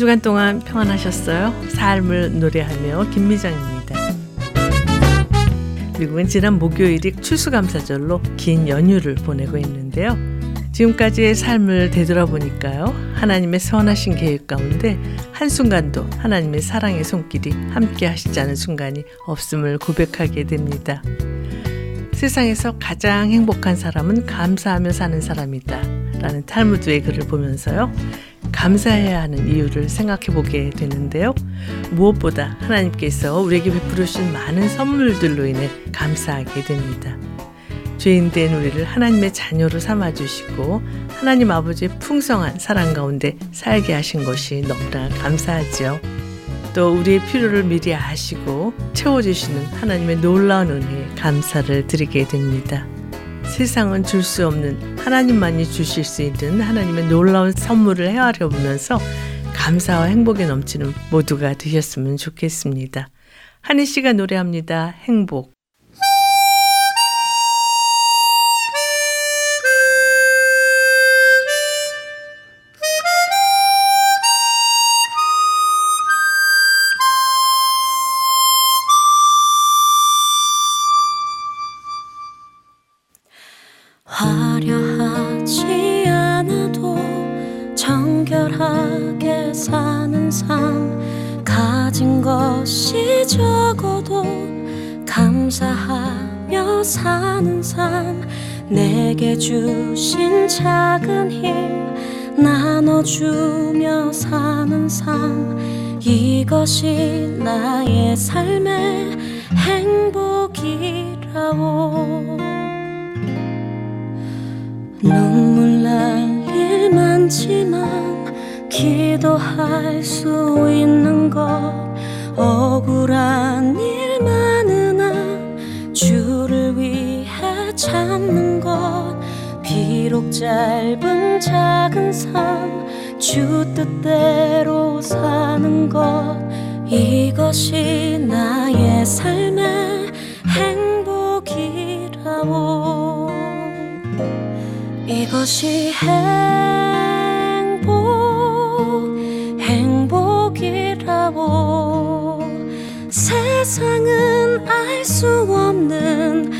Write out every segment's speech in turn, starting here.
주간 동안 평안하셨어요? 삶을 노래하며 김미정입니다. 미국은 지난 목요일이 추수감사절로 긴 연휴를 보내고 있는데요. 지금까지의 삶을 되돌아보니까요. 하나님의 선하신 계획 가운데 한순간도 하나님의 사랑의 손길이 함께 하시지 않은 순간이 없음을 고백하게 됩니다. 세상에서 가장 행복한 사람은 감사하며 사는 사람이다. 라는 탈무드의 글을 보면서요. 감사해야 하는 이유를 생각해 보게 되는데요. 무엇보다 하나님께서 우리에게 베풀으신 많은 선물들로 인해 감사하게 됩니다. 죄인된 우리를 하나님의 자녀로 삼아 주시고 하나님 아버지의 풍성한 사랑 가운데 살게 하신 것이 너무나 감사하지요. 또 우리의 필요를 미리 아시고 채워 주시는 하나님의 놀라운 은혜에 감사를 드리게 됩니다. 세상은 줄 수 없는 하나님만이 주실 수 있는 하나님의 놀라운 선물을 헤아려 보면서 감사와 행복에 넘치는 모두가 되셨으면 좋겠습니다. 한희 씨가 노래합니다. 행복. 내게 주신 작은 힘 나눠주며 사는 삶 이것이 나의 삶의 행복이라고 눈물 날 일 많지만 기도할 수 있는 것 억울한 일 참는 것. 비록 짧은 작은 삶 주 뜻대로 사는 것. 이것이 나의 삶의 행복이라고. 이것이 행복 행복이라고. 세상은 알 수 없는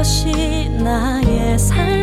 것이 나의 삶.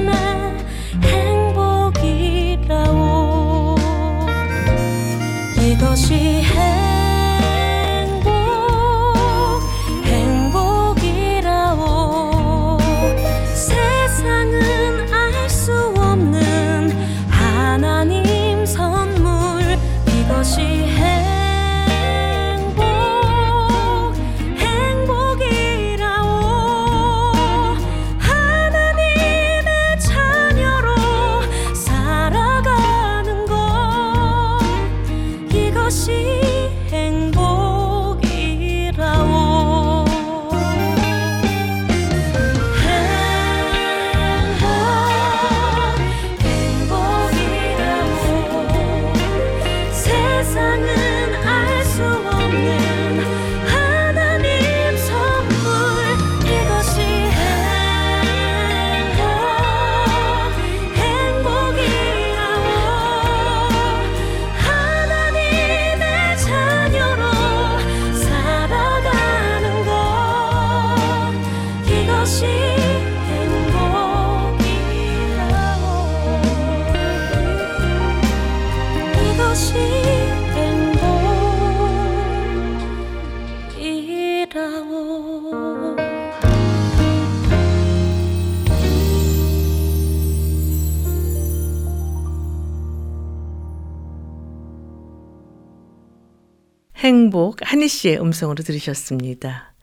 행복 한희 씨의 음성으로 들으셨습니다.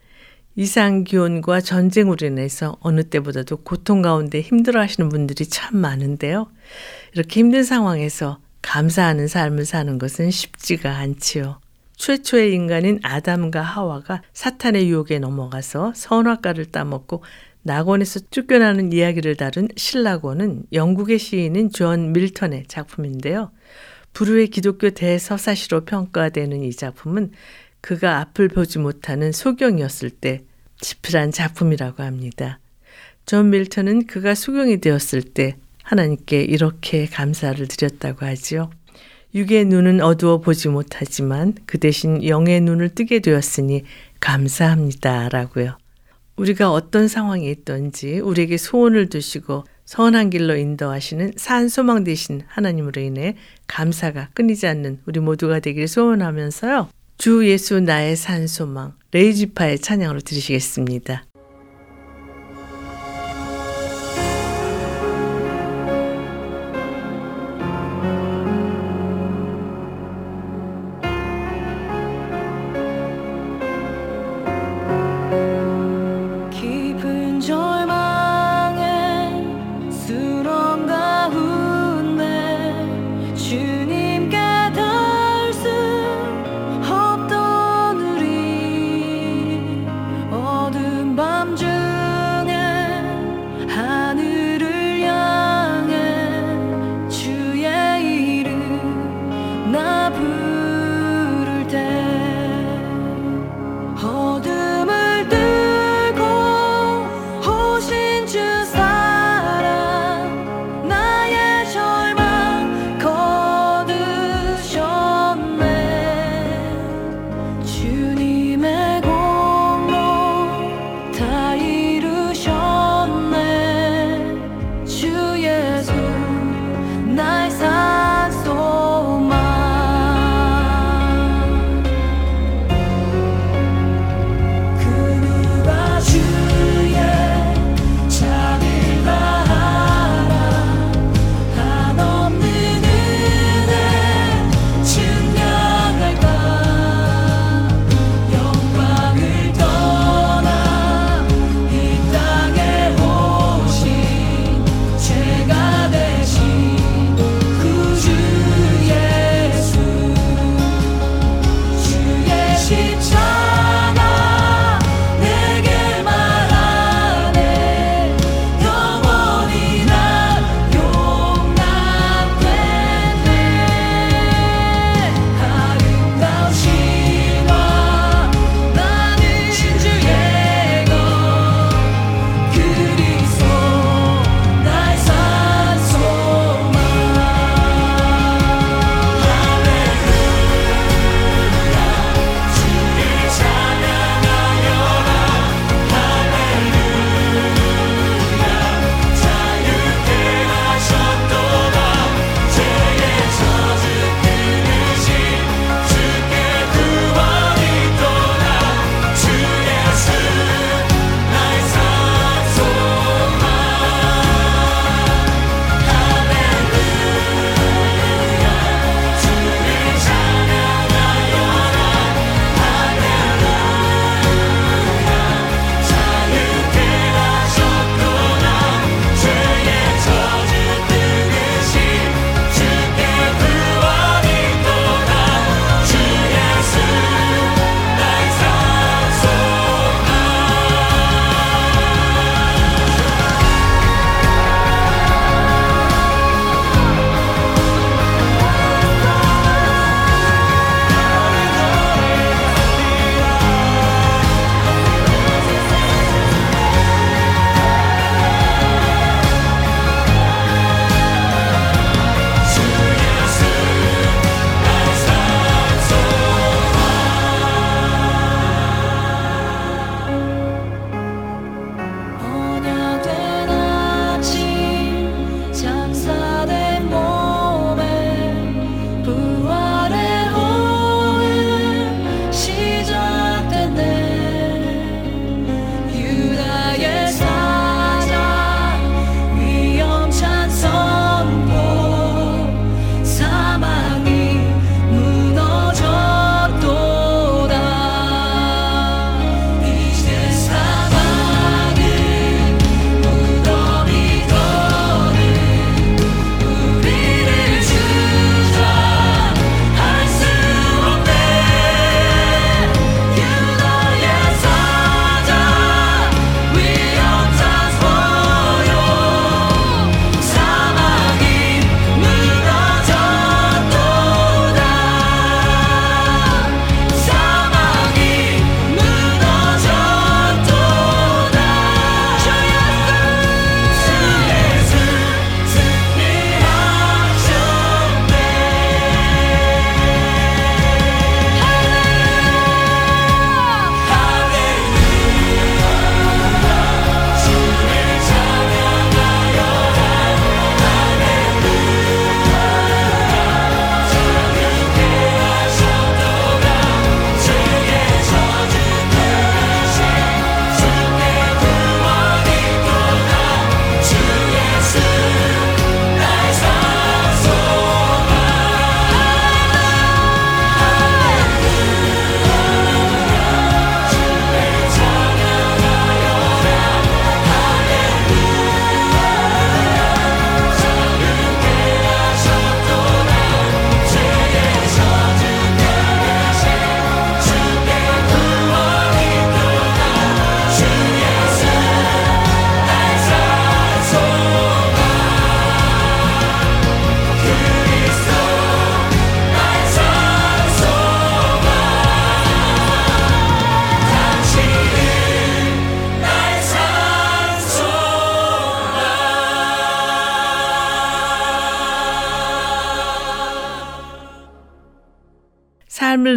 이상 기온과 전쟁으로 인해서 어느 때보다도 고통 가운데 힘들어 하시는 분들이 참 많은데요. 이렇게 힘든 상황에서 감사하는 삶을 사는 것은 쉽지가 않지요. 최초의 인간인 아담과 하와가 사탄의 유혹에 넘어가서 선악과를 따먹고 낙원에서 쫓겨나는 이야기를 다룬 실낙원은 영국의 시인인 존 밀턴의 작품인데요. 불후의 기독교 대서사시로 평가되는 이 작품은 그가 앞을 보지 못하는 소경이었을 때 집필한 작품이라고 합니다. 존 밀턴은 그가 소경이 되었을 때 하나님께 이렇게 감사를 드렸다고 하지요. 육의 눈은 어두워 보지 못하지만 그 대신 영의 눈을 뜨게 되었으니 감사합니다. 라고요. 우리가 어떤 상황에 있던지 우리에게 소원을 두시고 선한 길로 인도하시는 산소망 되신 하나님으로 인해 감사가 끊이지 않는 우리 모두가 되기를 소원하면서요. 주 예수 나의 산소망 레이지파의 찬양으로 들으시겠습니다.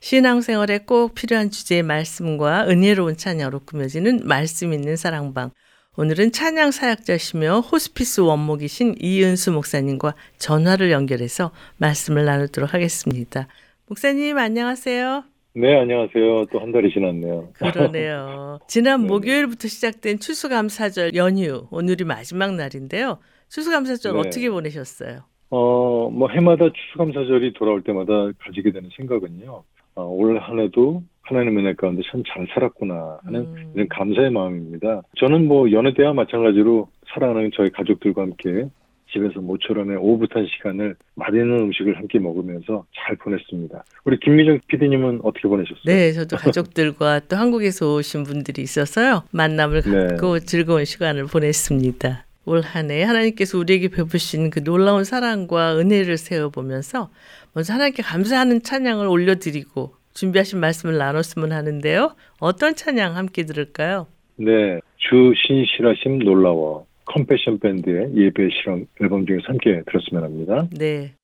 신앙생활에 꼭 필요한 주제의 말씀과 은혜로운 찬양으로 꾸며지는 말씀 있는 사랑방. 오늘은 찬양 사역자시며 호스피스 원목이신 이은수 목사님과 전화를 연결해서 말씀을 나누도록 하겠습니다. 목사님 안녕하세요. 네, 안녕하세요. 또 한 달이 지났네요. 그러네요. 지난 목요일부터 시작된 추수감사절 연휴, 오늘이 마지막 날인데요. 추수감사절 네. 어떻게 보내셨어요? 어, 뭐 해마다 추수감사절이 돌아올 때마다 가지게 되는 생각은요. 어, 올한 해도 하나님의 은혜 가운데 참 잘 살았구나 하는 음. 이런 감사의 마음입니다. 저는 뭐 여느 때와 마찬가지로 사랑하는 저희 가족들과 함께 집에서 모처럼의 오붓한 시간을 맛있는 음식을 함께 먹으면서 잘 보냈습니다. 우리 김미정 PD님은 어떻게 보내셨어요? 네, 저도 가족들과 또 한국에서 오신 분들이 있어서요. 만남을 네. 갖고 즐거운 시간을 보냈습니다. 올 한해 하나님께서 우리에게 베푸신 그 놀라운 사랑과 은혜를 세워보면서 먼저 하나님께 감사하는 찬양을 올려드리고 준비하신 말씀을 나눴으면 하는데요. 어떤 찬양 함께 들을까요? 네, 주 신실하심 놀라워 컴패션 밴드의 예배 실험 앨범 중에서 함께 들었으면 합니다. 네.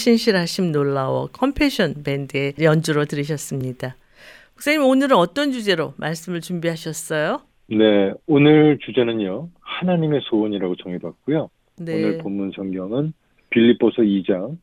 신실하심 놀라워 컴패션 밴드의 연주로 들으셨습니다. 목사님 오늘은 어떤 주제로 말씀을 준비하셨어요? 네, 오늘 주제는요. 하나님의 소원이라고 정해봤고요. 네. 오늘 본문 성경은 빌립보서 2장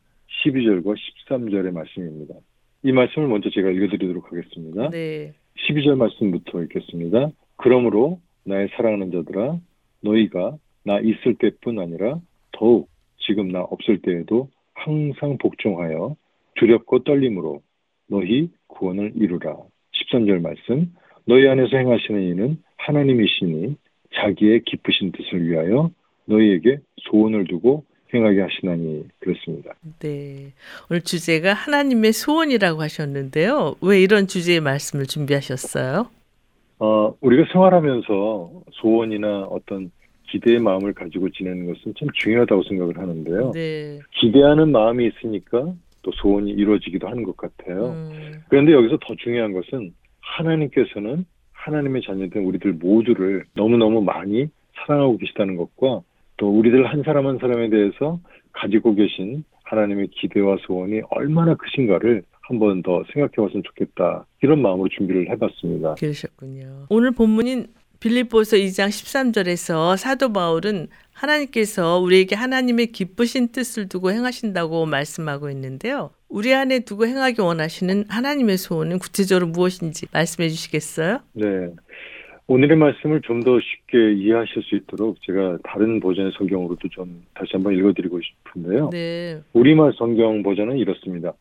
12절과 13절의 말씀입니다. 이 말씀을 먼저 제가 읽어드리도록 하겠습니다. 네. 12절 말씀부터 읽겠습니다. 그러므로 나의 사랑하는 자들아 너희가 나 있을 때뿐 아니라 더욱 지금 나 없을 때에도 항상 복종하여 두렵고 떨림으로 너희 구원을 이루라. 13절 말씀 너희 안에서 행하시는 이는 하나님이시니 자기의 기쁘신 뜻을 위하여 너희에게 소원을 두고 행하게 하시나니 그렇습니다. 네. 오늘 주제가 하나님의 소원이라고 하셨는데요. 왜 이런 주제의 말씀을 준비하셨어요? 어, 우리가 생활하면서 소원이나 어떤 기대의 마음을 가지고 지내는 것은 참 중요하다고 생각을 하는데요. 네. 기대하는 마음이 있으니까 또 소원이 이루어지기도 하는 것 같아요. 음, 그런데 여기서 더 중요한 것은 하나님께서는 하나님의 자녀된 우리들 모두를 너무너무 많이 사랑하고 계시다는 것과 또 우리들 한 사람 한 사람에 대해서 가지고 계신 하나님의 기대와 소원이 얼마나 크신가를 한 번 더 생각해 봤으면 좋겠다. 이런 마음으로 준비를 해봤습니다. 그러셨군요. 오늘 본문인 빌립보서 2장 13절에서 사도 바울은 하나님께서 우리에게 하나님의 기쁘신 뜻을 두고 행하신다고 말씀하고 있는데요. 우리 안에 두고 행하기 원하시는 하나님의 소원은 구체적으로 무엇인지 말씀해 주시겠어요? 네. 오늘의 말씀을 좀 더 쉽게 이해하실 수 있도록 제가 다른 버전의 성경으로도 좀 다시 한번 읽어드리고 싶은데요. 네. 우리말 성경 버전은 이렇습니다.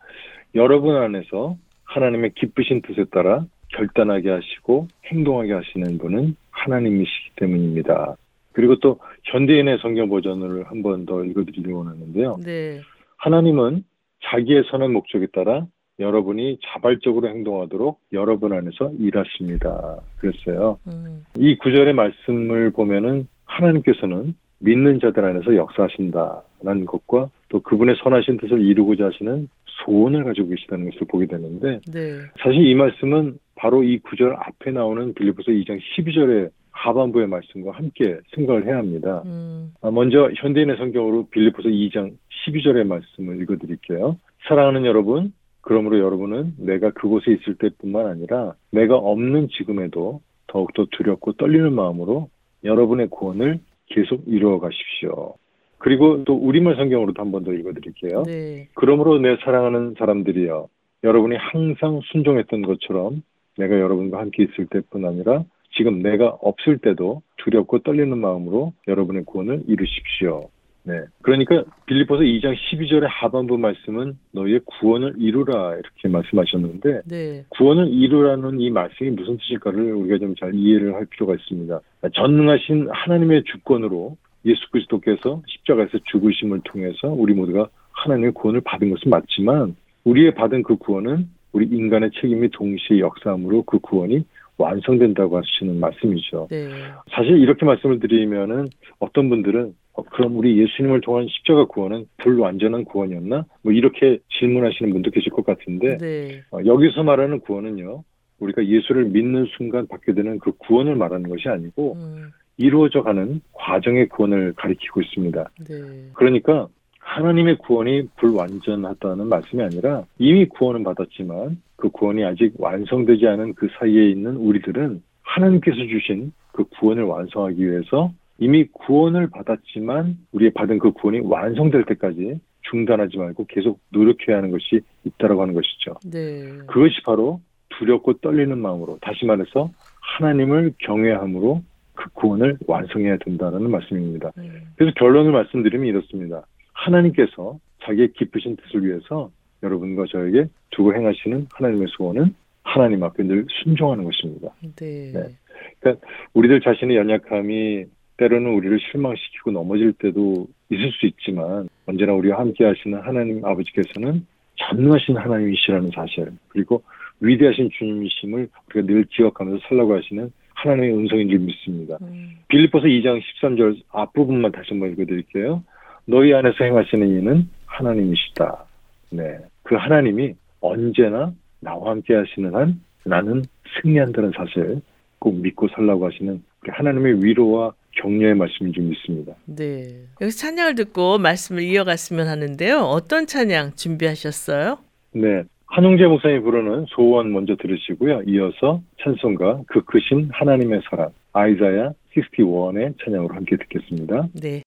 여러분 안에서 하나님의 기쁘신 뜻에 따라 결단하게 하시고 행동하게 하시는 분은 하나님이시기 때문입니다. 그리고 또 현대인의 성경 버전을 한 번 더 읽어드리려고 하는데요. 네. 하나님은 자기의 선한 목적에 따라 여러분이 자발적으로 행동하도록 여러분 안에서 일하십니다. 그랬어요. 음, 이 구절의 말씀을 보면은 하나님께서는 믿는 자들 안에서 역사하신다라는 것과 또 그분의 선하신 뜻을 이루고자 하시는 소원을 가지고 계시다는 것을 보게 되는데 네. 사실 이 말씀은 바로 이 구절 앞에 나오는 빌립보서 2장 12절의 하반부의 말씀과 함께 생각을 해야 합니다. 음, 아, 먼저 현대인의 성경으로 빌립보서 2장 12절의 말씀을 읽어드릴게요. 사랑하는 여러분, 그러므로 여러분은 내가 그곳에 있을 때뿐만 아니라 내가 없는 지금에도 더욱더 두렵고 떨리는 마음으로 여러분의 구원을 계속 이루어 가십시오. 그리고 또 우리말 성경으로도 한 번 더 읽어드릴게요. 네. 그러므로 내 사랑하는 사람들이여 여러분이 항상 순종했던 것처럼 내가 여러분과 함께 있을 때뿐 아니라 지금 내가 없을 때도 두렵고 떨리는 마음으로 여러분의 구원을 이루십시오. 네. 그러니까 빌립보서 2장 12절의 하반부 말씀은 너희의 구원을 이루라 이렇게 말씀하셨는데 네. 구원을 이루라는 이 말씀이 무슨 뜻일까를 우리가 좀 잘 이해를 할 필요가 있습니다. 전능하신 하나님의 주권으로 예수 그리스도께서 십자가에서 죽으심을 통해서 우리 모두가 하나님의 구원을 받은 것은 맞지만 우리의 받은 그 구원은 우리 인간의 책임이 동시에 역사함으로 그 구원이 완성된다고 하시는 말씀이죠. 네. 사실 이렇게 말씀을 드리면은 어떤 분들은 어, 그럼 우리 예수님을 통한 십자가 구원은 불 완전한 구원이었나? 뭐 이렇게 질문하시는 분도 계실 것 같은데 네. 어, 여기서 말하는 구원은요. 우리가 예수를 믿는 순간 받게 되는 그 구원을 말하는 것이 아니고 음, 이루어져 가는 과정의 구원을 가리키고 있습니다. 네. 그러니까 하나님의 구원이 불완전하다는 말씀이 아니라 이미 구원은 받았지만 그 구원이 아직 완성되지 않은 그 사이에 있는 우리들은 하나님께서 주신 그 구원을 완성하기 위해서 이미 구원을 받았지만 우리의 받은 그 구원이 완성될 때까지 중단하지 말고 계속 노력해야 하는 것이 있다라고 하는 것이죠. 네. 그것이 바로 두렵고 떨리는 마음으로 다시 말해서 하나님을 경외함으로 그 구원을 완성해야 된다는 말씀입니다. 음, 그래서 결론을 말씀드리면 이렇습니다. 하나님께서 자기의 깊으신 뜻을 위해서 여러분과 저에게 두고 행하시는 하나님의 소원은 하나님 앞에 늘 순종하는 것입니다. 네. 네. 우리들 자신의 연약함이 때로는 우리를 실망시키고 넘어질 때도 있을 수 있지만 언제나 우리와 함께 하시는 하나님 아버지께서는 전능하신 하나님이시라는 사실 그리고 위대하신 주님이심을 우리가 늘 기억하면서 살라고 하시는 하나님의 음성인 줄 믿습니다. 음, 빌립보서 2장 13절 앞부분만 다시 한번 읽어드릴게요. 너희 안에서 행하시는 이는 하나님이시다. 네. 그 하나님이 언제나 나와 함께 하시는 한 나는 승리한다는 사실 꼭 믿고 살라고 하시는 하나님의 위로와 격려의 말씀이 좀 있습니다. 네. 여기서 찬양을 듣고 말씀을 이어갔으면 하는데요. 어떤 찬양 준비하셨어요? 네. 한용재 목사님이 부르는 소원 먼저 들으시고요. 이어서 찬송가 그 크신 하나님의 사랑 아이자야 61의 찬양으로 함께 듣겠습니다. 네.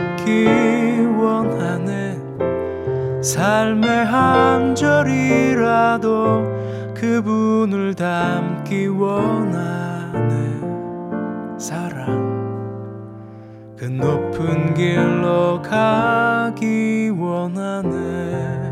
죽기 원하네. 삶의 한 절이라도 그분을 닮기 원하네. 사랑. 그 높은 길로 가기 원하네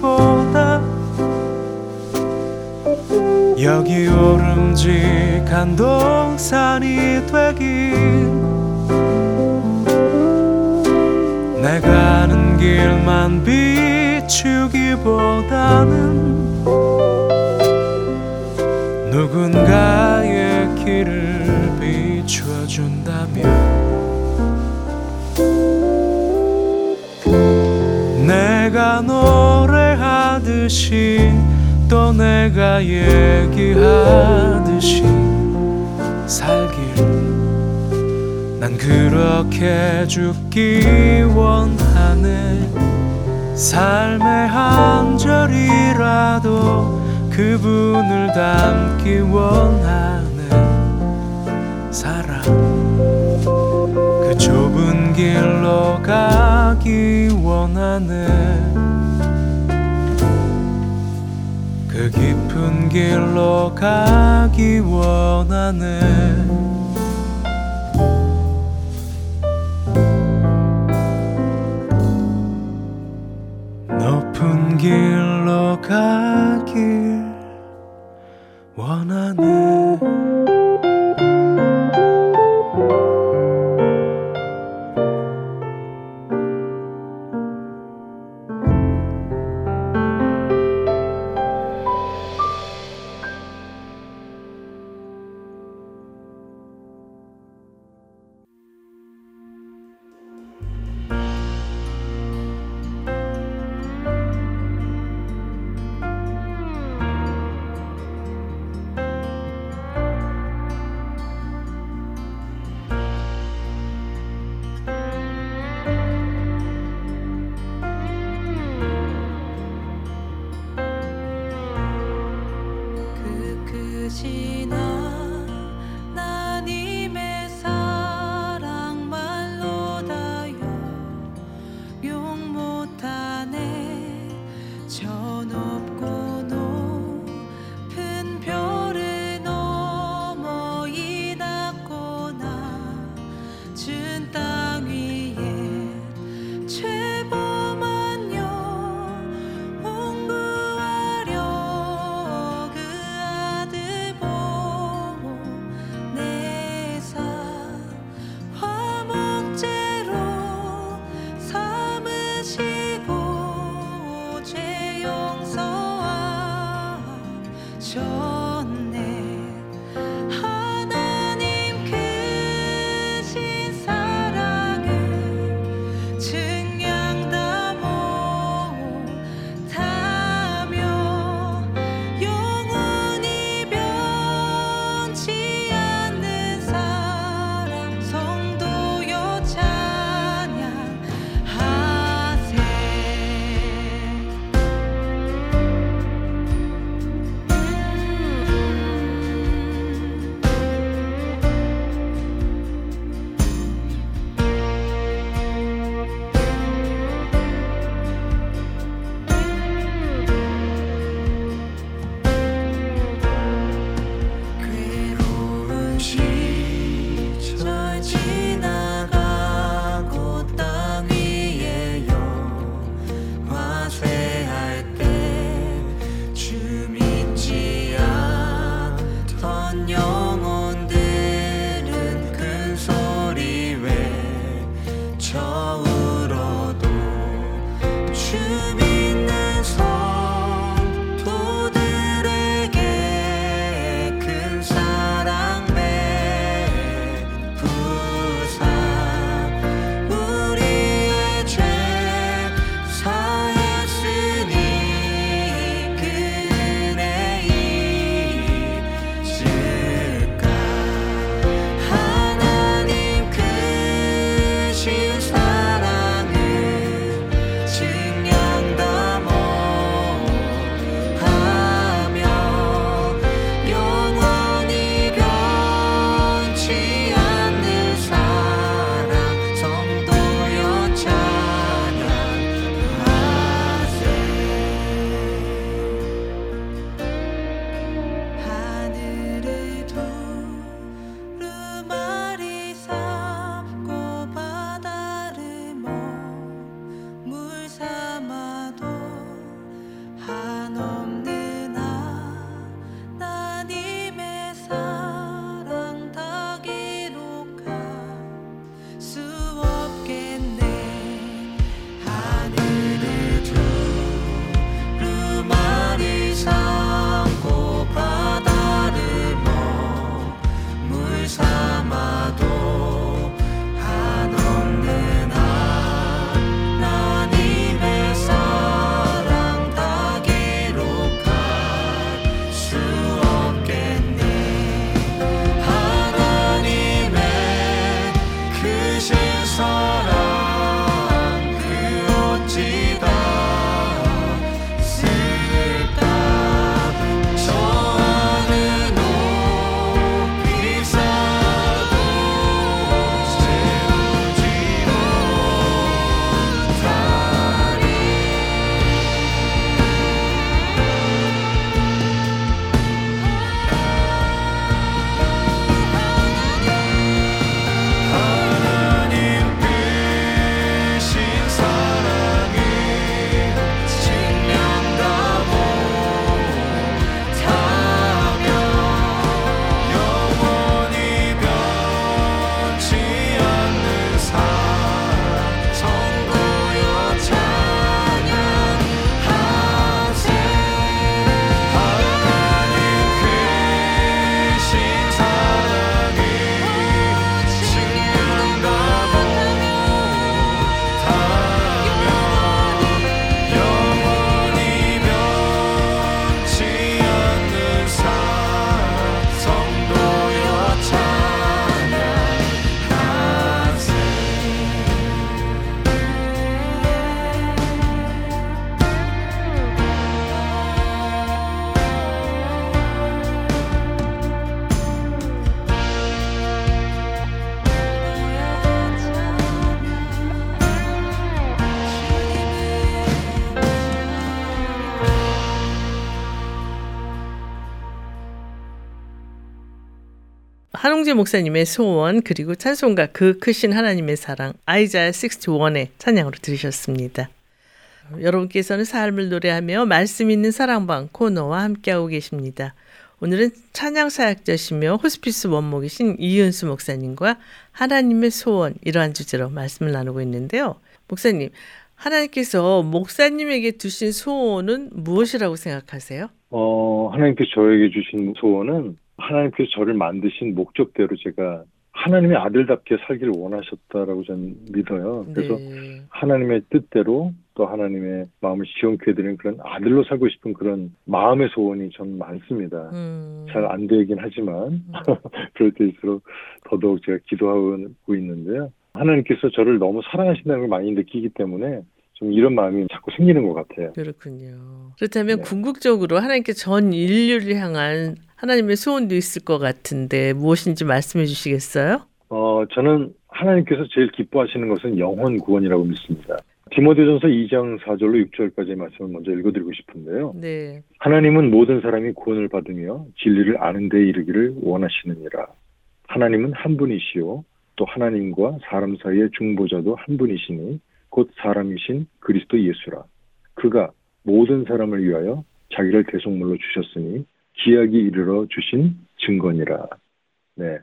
보다 여기 오름직한 동산이 되길. 내가 아는 길만 비추기보다는 누군가 듯이 또 내가 얘기하듯이 살길 난 그렇게 죽기 원하네 삶의 한 절이라도 그분을 닮기 원하네 사랑 그 좁은 길로 가기 원하네 그 깊은 길로 가기 원하네 한홍재 목사님의 소원 그리고 찬송가 그 크신 하나님의 사랑 아이자야 61의 찬양으로 들으셨습니다. 여러분께서는 삶을 노래하며 말씀 있는 사랑방 코너와 함께하고 계십니다. 오늘은 찬양 사역자시며 호스피스 원목이신 이은수 목사님과 하나님의 소원 이러한 주제로 말씀을 나누고 있는데요. 목사님, 하나님께서 목사님에게 두신 소원은 무엇이라고 생각하세요? 어, 하나님께서 저에게 주신 소원은 하나님께서 저를 만드신 목적대로 제가 하나님의 아들답게 살기를 원하셨다라고 저는 믿어요. 그래서 네. 하나님의 뜻대로 또 하나님의 마음을 지원케 해드리는 그런 아들로 살고 싶은 그런 마음의 소원이 전 많습니다. 음. 잘안 되긴 하지만 그럴 때일수록 더더욱 제가 기도하고 있는데요. 하나님께서 저를 너무 사랑하신다는 걸 많이 느끼기 때문에 좀 이런 마음이 자꾸 생기는 것 같아요. 그렇군요. 그렇다면 네. 궁극적으로 하나님께 전 인류를 향한 하나님의 소원도 있을 것 같은데 무엇인지 말씀해 주시겠어요? 어, 저는 하나님께서 제일 기뻐하시는 것은 영혼 구원이라고 믿습니다. 디모데전서 2장 4절로 6절까지의 말씀을 먼저 읽어드리고 싶은데요. 네. 하나님은 모든 사람이 구원을 받으며 진리를 아는 데 이르기를 원하시느니라. 하나님은 한 분이시요 또 하나님과 사람 사이의 중보자도 한 분이시니 곧 사람이신 그리스도 예수라. 그가 모든 사람을 위하여 자기를 대속물로 주셨으니 기약이 이르러 주신 증거니라. 네.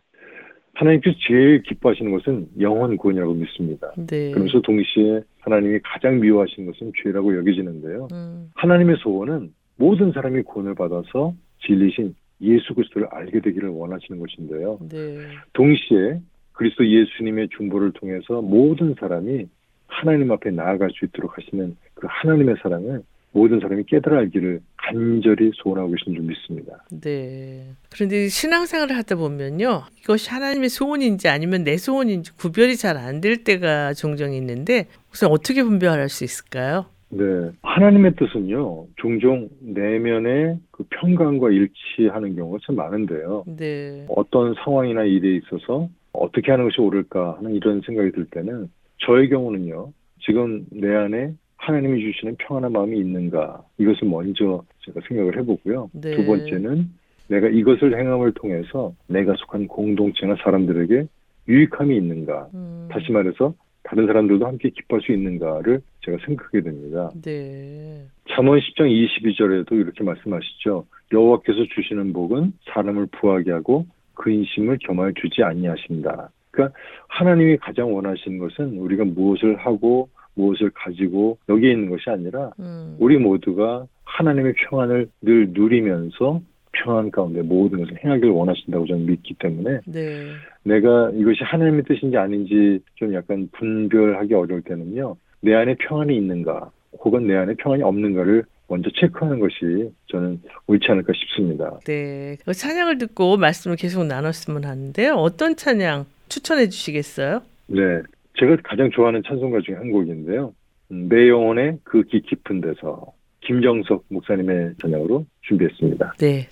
하나님께서 제일 기뻐하시는 것은 영혼 구원이라고 믿습니다. 네. 그러면서 동시에 하나님이 가장 미워하시는 것은 죄라고 여겨지는데요. 음, 하나님의 소원은 모든 사람이 구원을 받아서 진리신 예수 그리스도를 알게 되기를 원하시는 것인데요. 네. 동시에 그리스도 예수님의 중보를 통해서 모든 사람이 하나님 앞에 나아갈 수 있도록 하시는 그 하나님의 사랑을 모든 사람이 깨달아 알기를 간절히 소원하고 계신 줄 믿습니다. 네. 그런데 신앙생활을 하다 보면요. 이것이 하나님의 소원인지 아니면 내 소원인지 구별이 잘 안 될 때가 종종 있는데 우선 어떻게 분별할 수 있을까요? 네. 하나님의 뜻은요, 종종 내면의 그 평강과 일치하는 경우가 참 많은데요. 네. 어떤 상황이나 일에 있어서 어떻게 하는 것이 옳을까 하는 이런 생각이 들 때는 저의 경우는요, 지금 내 안에 하나님이 주시는 평안한 마음이 있는가 이것을 먼저 제가 생각을 해보고요. 네. 두 번째는 내가 이것을 행함을 통해서 내가 속한 공동체나 사람들에게 유익함이 있는가. 음, 다시 말해서 다른 사람들도 함께 기뻐할 수 있는가를 제가 생각하게 됩니다. 네. 잠언 10장 22절에도 이렇게 말씀하시죠. 여호와께서 주시는 복은 사람을 부하게 하고 근심을 겸하여 주지 아니하신다. 그러니까 하나님이 가장 원하시는 것은 우리가 무엇을 하고 무엇을 가지고 여기에 있는 것이 아니라 음, 우리 모두가 하나님의 평안을 늘 누리면서 평안 가운데 모든 것을 행하기를 원하신다고 저는 믿기 때문에 네. 내가 이것이 하나님의 뜻인지 아닌지 좀 약간 분별하기 어려울 때는요. 내 안에 평안이 있는가 혹은 내 안에 평안이 없는가를 먼저 체크하는 것이 저는 옳지 않을까 싶습니다. 네. 그 찬양을 듣고 말씀을 계속 나눴으면 하는데요. 어떤 찬양 추천해 주시겠어요? 네. 제가 가장 좋아하는 찬송가 중에 한 곡인데요. 음, 내 영혼의 그 기 깊은 데서 김정석 목사님의 찬양으로 준비했습니다. 네.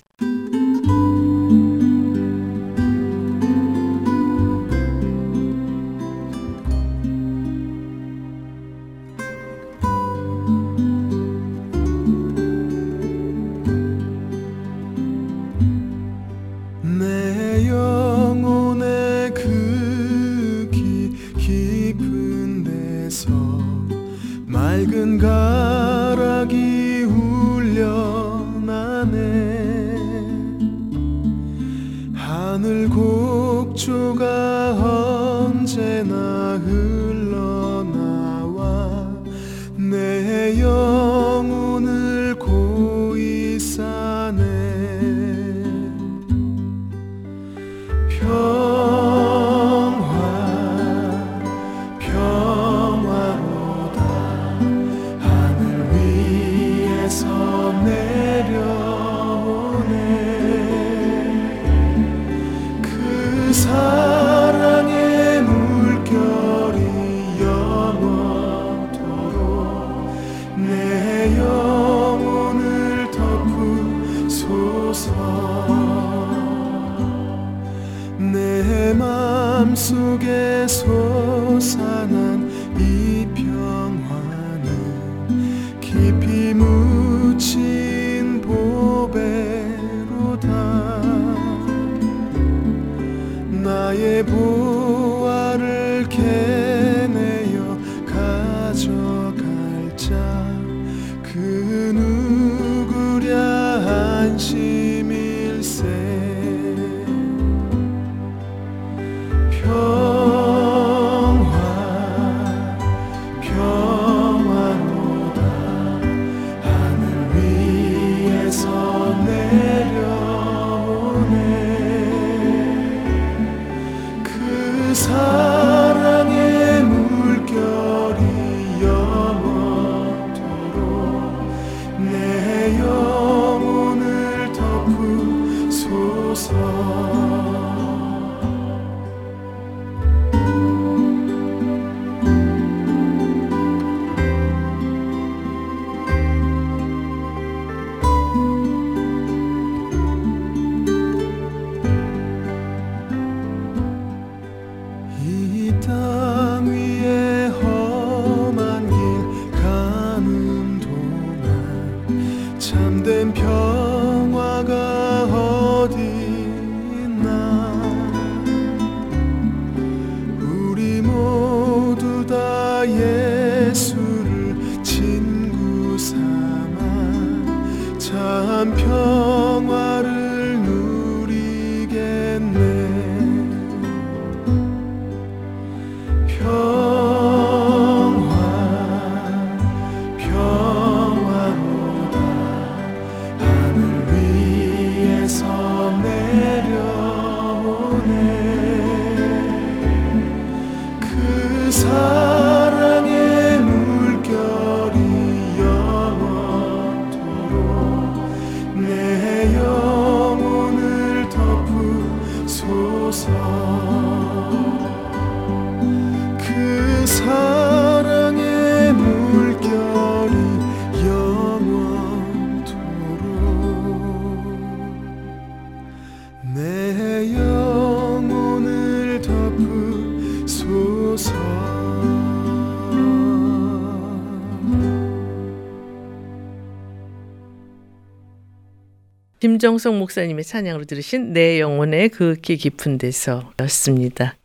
김정성 목사님의 찬양으로 들으신 내 영혼의 그윽히 깊은 데서였습니다.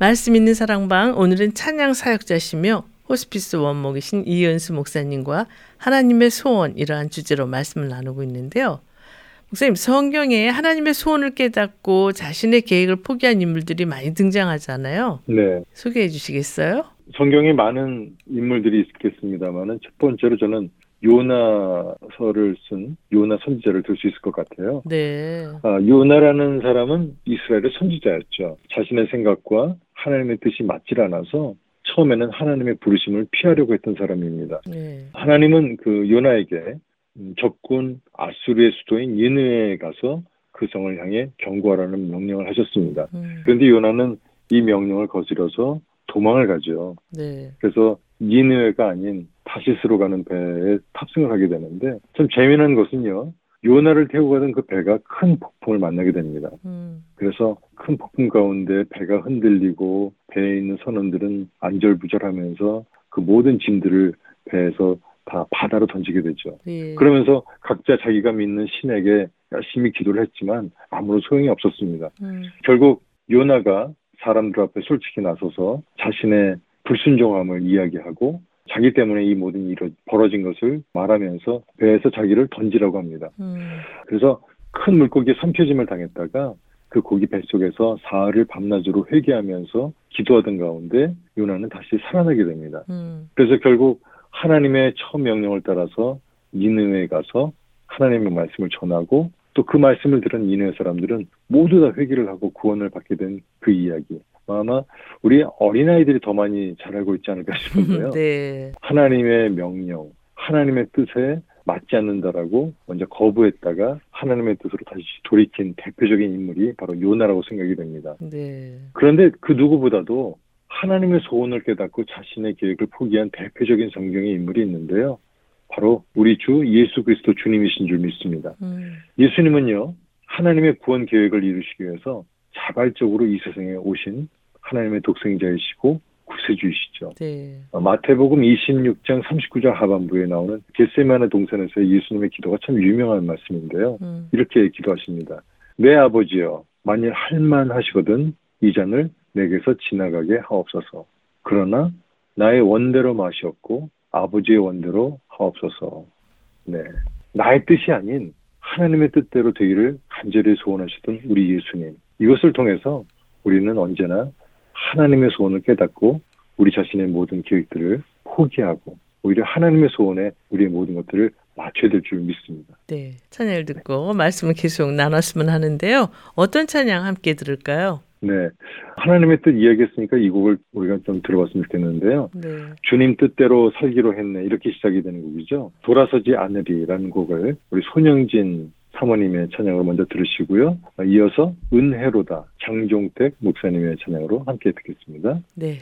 말씀 있는 사랑방 오늘은 찬양 사역자시며 호스피스 원목이신 이은수 목사님과 하나님의 소원 이러한 주제로 말씀을 나누고 있는데요. 목사님 성경에 하나님의 소원을 깨닫고 자신의 계획을 포기한 인물들이 많이 등장하잖아요. 네. 소개해 주시겠어요? 성경에 많은 인물들이 있겠습니다만은 첫 번째로 저는 요나서를 쓴 요나 선지자를 들 수 있을 것 같아요. 네. 아, 요나라는 사람은 이스라엘의 선지자였죠. 자신의 생각과 하나님의 뜻이 맞질 않아서 처음에는 하나님의 부르심을 피하려고 했던 사람입니다. 네. 하나님은 그 요나에게 음, 적군 아수르의 수도인 니느웨에 가서 그 성을 향해 경고하라는 명령을 하셨습니다. 음, 그런데 요나는 이 명령을 거스려서 도망을 가죠. 네. 그래서 니느웨가 아닌 다시스로 가는 배에 탑승을 하게 되는데 참 재미난 것은요. 요나를 태우고 가던 그 배가 큰 폭풍을 만나게 됩니다. 음, 그래서 큰 폭풍 가운데 배가 흔들리고 배에 있는 선원들은 안절부절하면서 그 모든 짐들을 배에서 다 바다로 던지게 되죠. 예. 그러면서 각자 자기가 믿는 신에게 열심히 기도를 했지만 아무런 소용이 없었습니다. 음, 결국 요나가 사람들 앞에 솔직히 나서서 자신의 불순종함을 이야기하고 자기 때문에 이 모든 일이 벌어진 것을 말하면서 배에서 자기를 던지라고 합니다. 음, 그래서 큰 물고기에 삼켜짐을 당했다가 그 고기 뱃속에서 사흘을 밤낮으로 회개하면서 기도하던 가운데 요나는 다시 살아나게 됩니다. 음, 그래서 결국 하나님의 처음 명령을 따라서 니느웨에 가서 하나님의 말씀을 전하고 또 그 말씀을 들은 니느웨 사람들은 모두 다 회개를 하고 구원을 받게 된 그 이야기. 아마 우리 어린아이들이 더 많이 잘 알고 있지 않을까 싶은데요. 네. 하나님의 명령, 하나님의 뜻에 맞지 않는다라고 먼저 거부했다가 하나님의 뜻으로 다시 돌이킨 대표적인 인물이 바로 요나라고 생각이 됩니다. 네. 그런데 그 누구보다도 하나님의 소원을 깨닫고 자신의 계획을 포기한 대표적인 성경의 인물이 있는데요. 바로 우리 주 예수 그리스도 주님이신 줄 믿습니다. 음, 예수님은요, 하나님의 구원 계획을 이루시기 위해서 자발적으로 이 세상에 오신 하나님의 독생자이시고 구세주이시죠. 네. 어, 마태복음 26장 39절 하반부에 나오는 겟세마네 동산에서의 예수님의 기도가 참 유명한 말씀인데요. 음, 이렇게 기도하십니다. 내 아버지여, 만일 할만 하시거든 이 잔을 내게서 지나가게 하옵소서. 그러나 나의 원대로 마시옵고 아버지의 원대로 하옵소서. 네. 나의 뜻이 아닌 하나님의 뜻대로 되기를 간절히 소원하시던 우리 예수님. 이것을 통해서 우리는 언제나 하나님의 소원을 깨닫고 우리 자신의 모든 계획들을 포기하고 오히려 하나님의 소원에 우리의 모든 것들을 맞춰야 될 줄 믿습니다. 네. 찬양을 듣고 말씀을 계속 나눴으면 하는데요. 어떤 찬양 함께 들을까요? 네. 하나님의 뜻 이야기했으니까 이 곡을 우리가 좀 들어봤으면 좋겠는데요. 네. 주님 뜻대로 살기로 했네. 이렇게 시작이 되는 곡이죠. 돌아서지 않으리라는 곡을 우리 손영진 사모님의 찬양으로 먼저 들으시고요. 이어서 은혜로다 장종택 목사님의 찬양으로 함께 듣겠습니다. 네.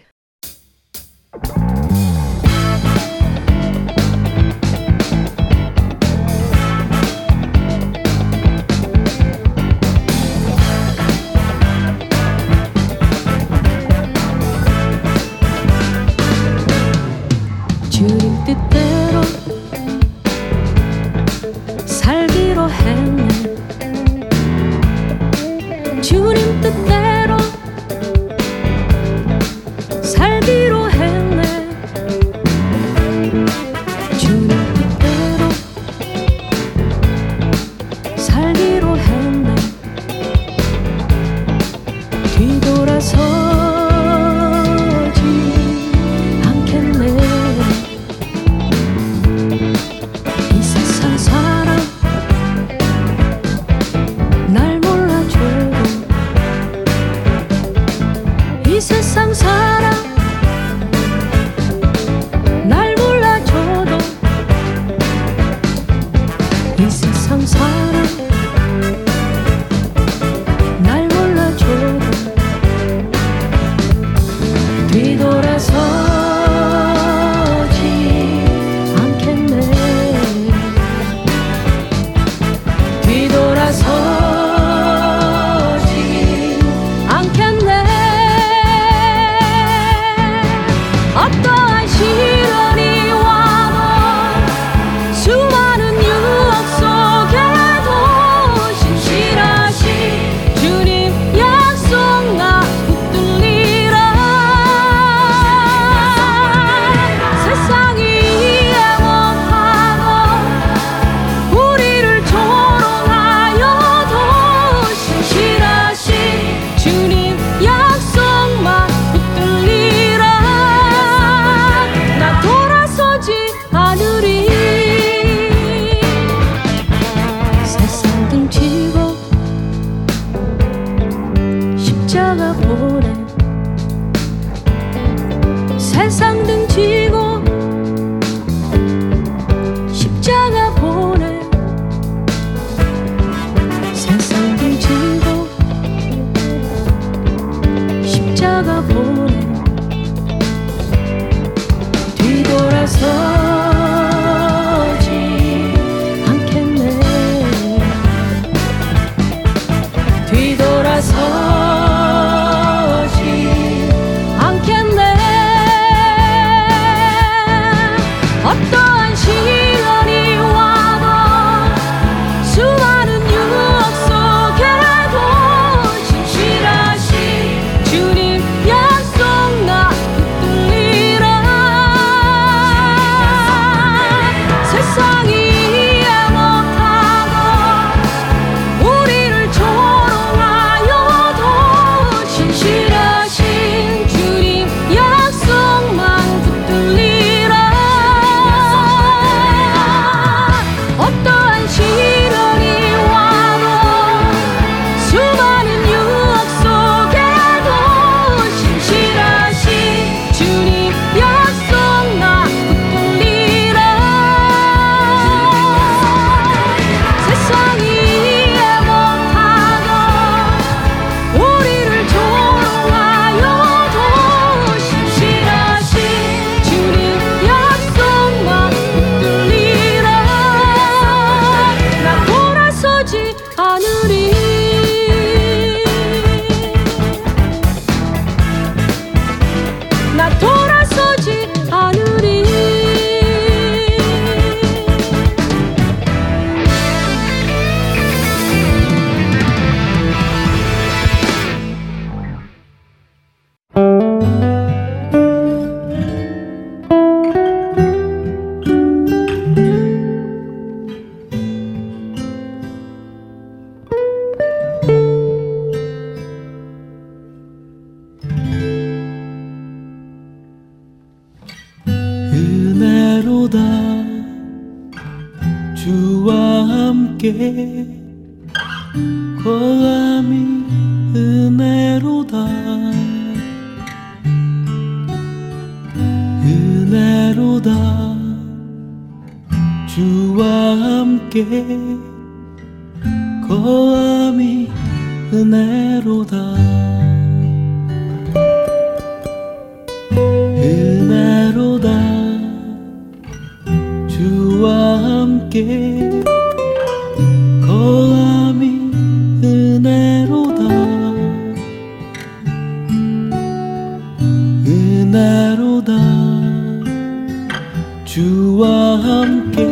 함께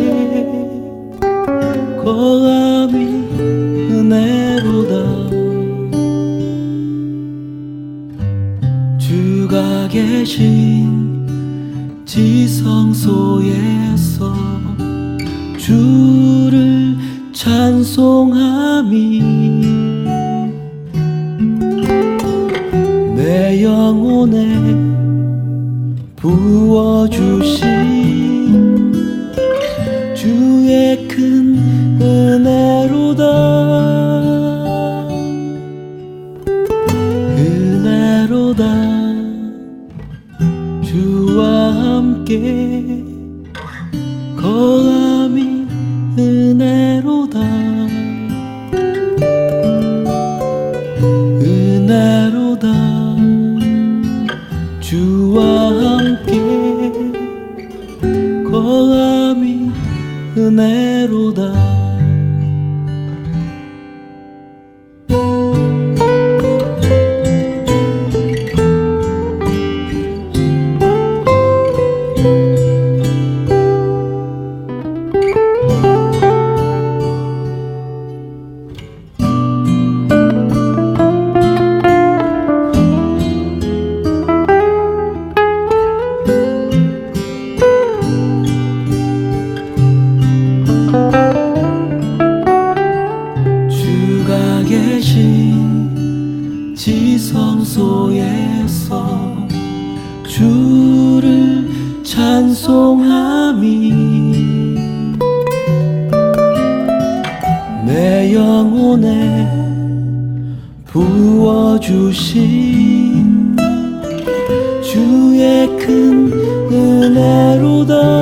거함이 은혜로다. 주가 계신 지성소에서 주를 찬송함이 주신 주의 큰 은혜로다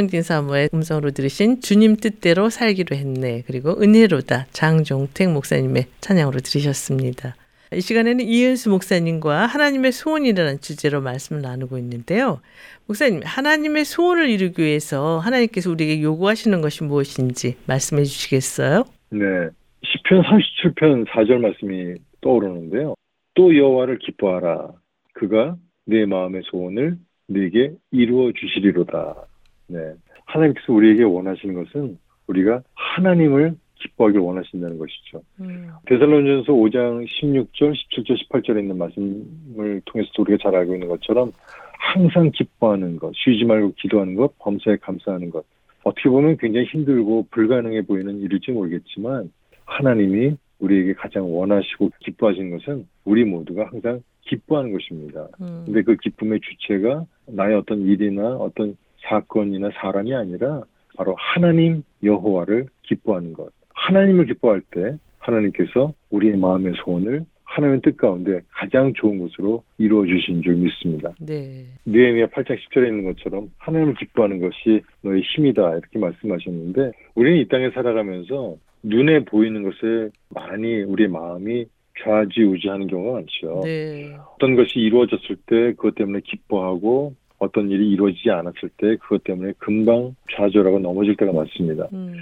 손영진 사모의 음성으로 들으신 주님 뜻대로 살기로 했네. 그리고 은혜로다 장종택 목사님의 찬양으로 들으셨습니다. 이 시간에는 이은수 목사님과 하나님의 소원이라는 주제로 말씀을 나누고 있는데요. 목사님, 하나님의 소원을 이루기 위해서 하나님께서 우리에게 요구하시는 것이 무엇인지 말씀해 주시겠어요? 네. 시편 37편 4절 말씀이 떠오르는데요. 또 여호와를 기뻐하라. 그가 내 마음의 소원을 네게 이루어 주시리로다. 네. 하나님께서 우리에게 원하시는 것은 우리가 하나님을 기뻐하길 원하신다는 것이죠. 음, 데살로니전서 5장 16절, 17절, 18절에 있는 말씀을 통해서 우리가 잘 알고 있는 것처럼 항상 기뻐하는 것, 쉬지 말고 기도하는 것, 범사에 감사하는 것. 어떻게 보면 굉장히 힘들고 불가능해 보이는 일일지 모르겠지만 하나님이 우리에게 가장 원하시고 기뻐하시는 것은 우리 모두가 항상 기뻐하는 것입니다. 음, 근데 그 기쁨의 주체가 나의 어떤 일이나 어떤 사건이나 사람이 아니라 바로 하나님 여호와를 기뻐하는 것. 하나님을 기뻐할 때 하나님께서 우리의 마음의 소원을 하나님의 뜻 가운데 가장 좋은 것으로 이루어 주신 줄 믿습니다. 네. 느헤미야 8장 10절에 있는 것처럼 하나님을 기뻐하는 것이 너의 힘이다 이렇게 말씀하셨는데 우리는 이 땅에 살아가면서 눈에 보이는 것에 많이 우리의 마음이 좌지우지하는 경우가 많죠. 네. 어떤 것이 이루어졌을 때 그것 때문에 기뻐하고 어떤 일이 이루어지지 않았을 때 그것 때문에 금방 좌절하고 넘어질 때가 많습니다. 음.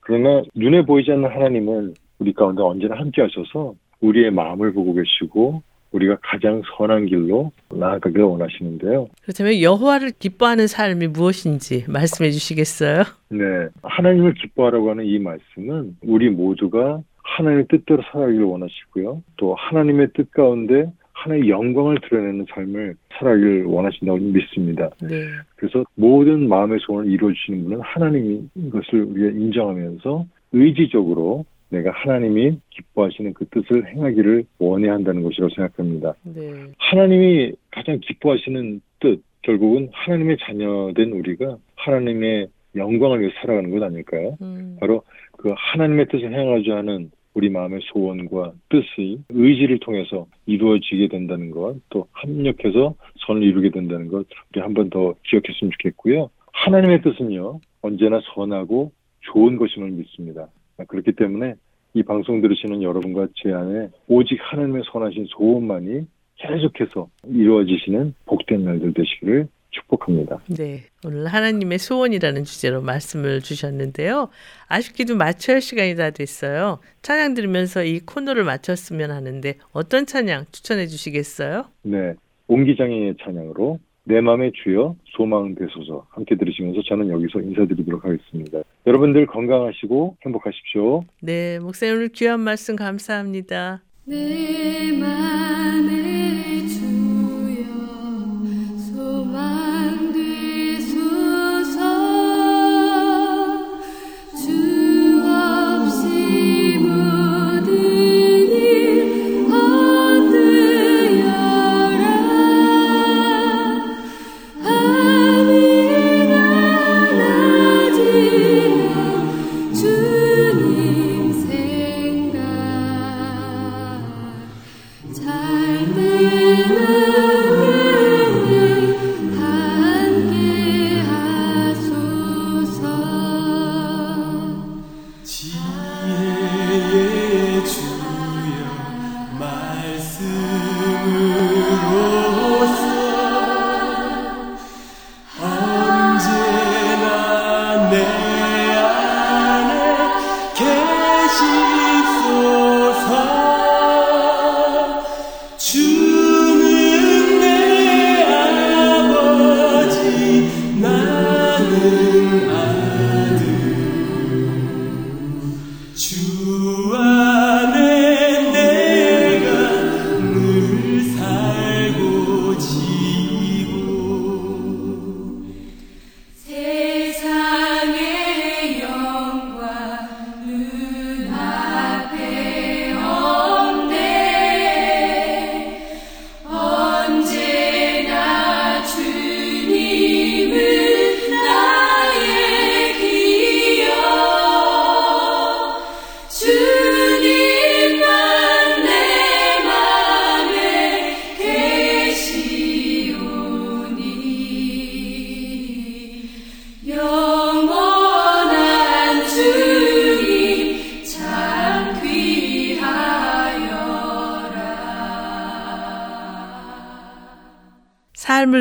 그러나 눈에 보이지 않는 하나님은 우리 가운데 언제나 함께 하셔서 우리의 마음을 보고 계시고 우리가 가장 선한 길로 나아가길 원하시는데요. 그렇다면 여호와를 기뻐하는 삶이 무엇인지 말씀해 주시겠어요? 네. 하나님을 기뻐하라고 하는 이 말씀은 우리 모두가 하나님의 뜻대로 살아가기를 원하시고요. 또 하나님의 뜻 가운데 하나님의 영광을 드러내는 삶을 살아가기를 원하신다고 믿습니다. 네. 그래서 모든 마음의 소원을 이루어주시는 분은 하나님인 것을 우리가 인정하면서 의지적으로 내가 하나님이 기뻐하시는 그 뜻을 행하기를 원해야 한다는 것이라고 생각합니다. 네. 하나님이 가장 기뻐하시는 뜻, 결국은 하나님의 자녀된 우리가 하나님의 영광을 위해 살아가는 것 아닐까요? 음. 바로 그 하나님의 뜻을 행하고자 하는 우리 마음의 소원과 뜻이 의지를 통해서 이루어지게 된다는 것, 또 합력해서 선을 이루게 된다는 것, 우리 한 번 더 기억했으면 좋겠고요. 하나님의 뜻은요, 언제나 선하고 좋은 것임을 믿습니다. 그렇기 때문에 이 방송 들으시는 여러분과 제 안에 오직 하나님의 선하신 소원만이 계속해서 이루어지시는 복된 날들 되시기를 축복합니다. 네. 오늘 하나님의 소원이라는 주제로 말씀을 주셨는데요. 아쉽게도 마쳐야 할 시간이 다 됐어요. 찬양 들으면서 이 코너를 마쳤으면 하는데 어떤 찬양 추천해 주시겠어요? 네. 옹기장의 찬양으로 내 맘의 주여 소망 되소서 함께 들으시면서 저는 여기서 인사드리도록 하겠습니다. 여러분들 건강하시고 행복하십시오. 네, 목사님 오늘 귀한 말씀 감사합니다. 내 맘의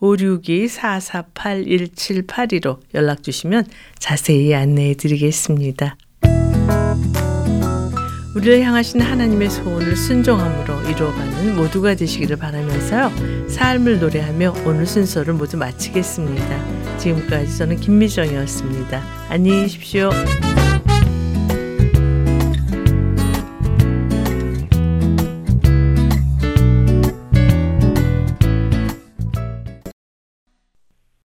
562-448-1782로 연락 주시면 자세히 안내해 드리겠습니다. 우리를 향하신 하나님의 소원을 순종함으로 이루어가는 모두가 되시기를 바라면서요. 삶을 노래하며 오늘 순서를 모두 마치겠습니다. 지금까지 저는 김미정이었습니다. 안녕히 계십시오.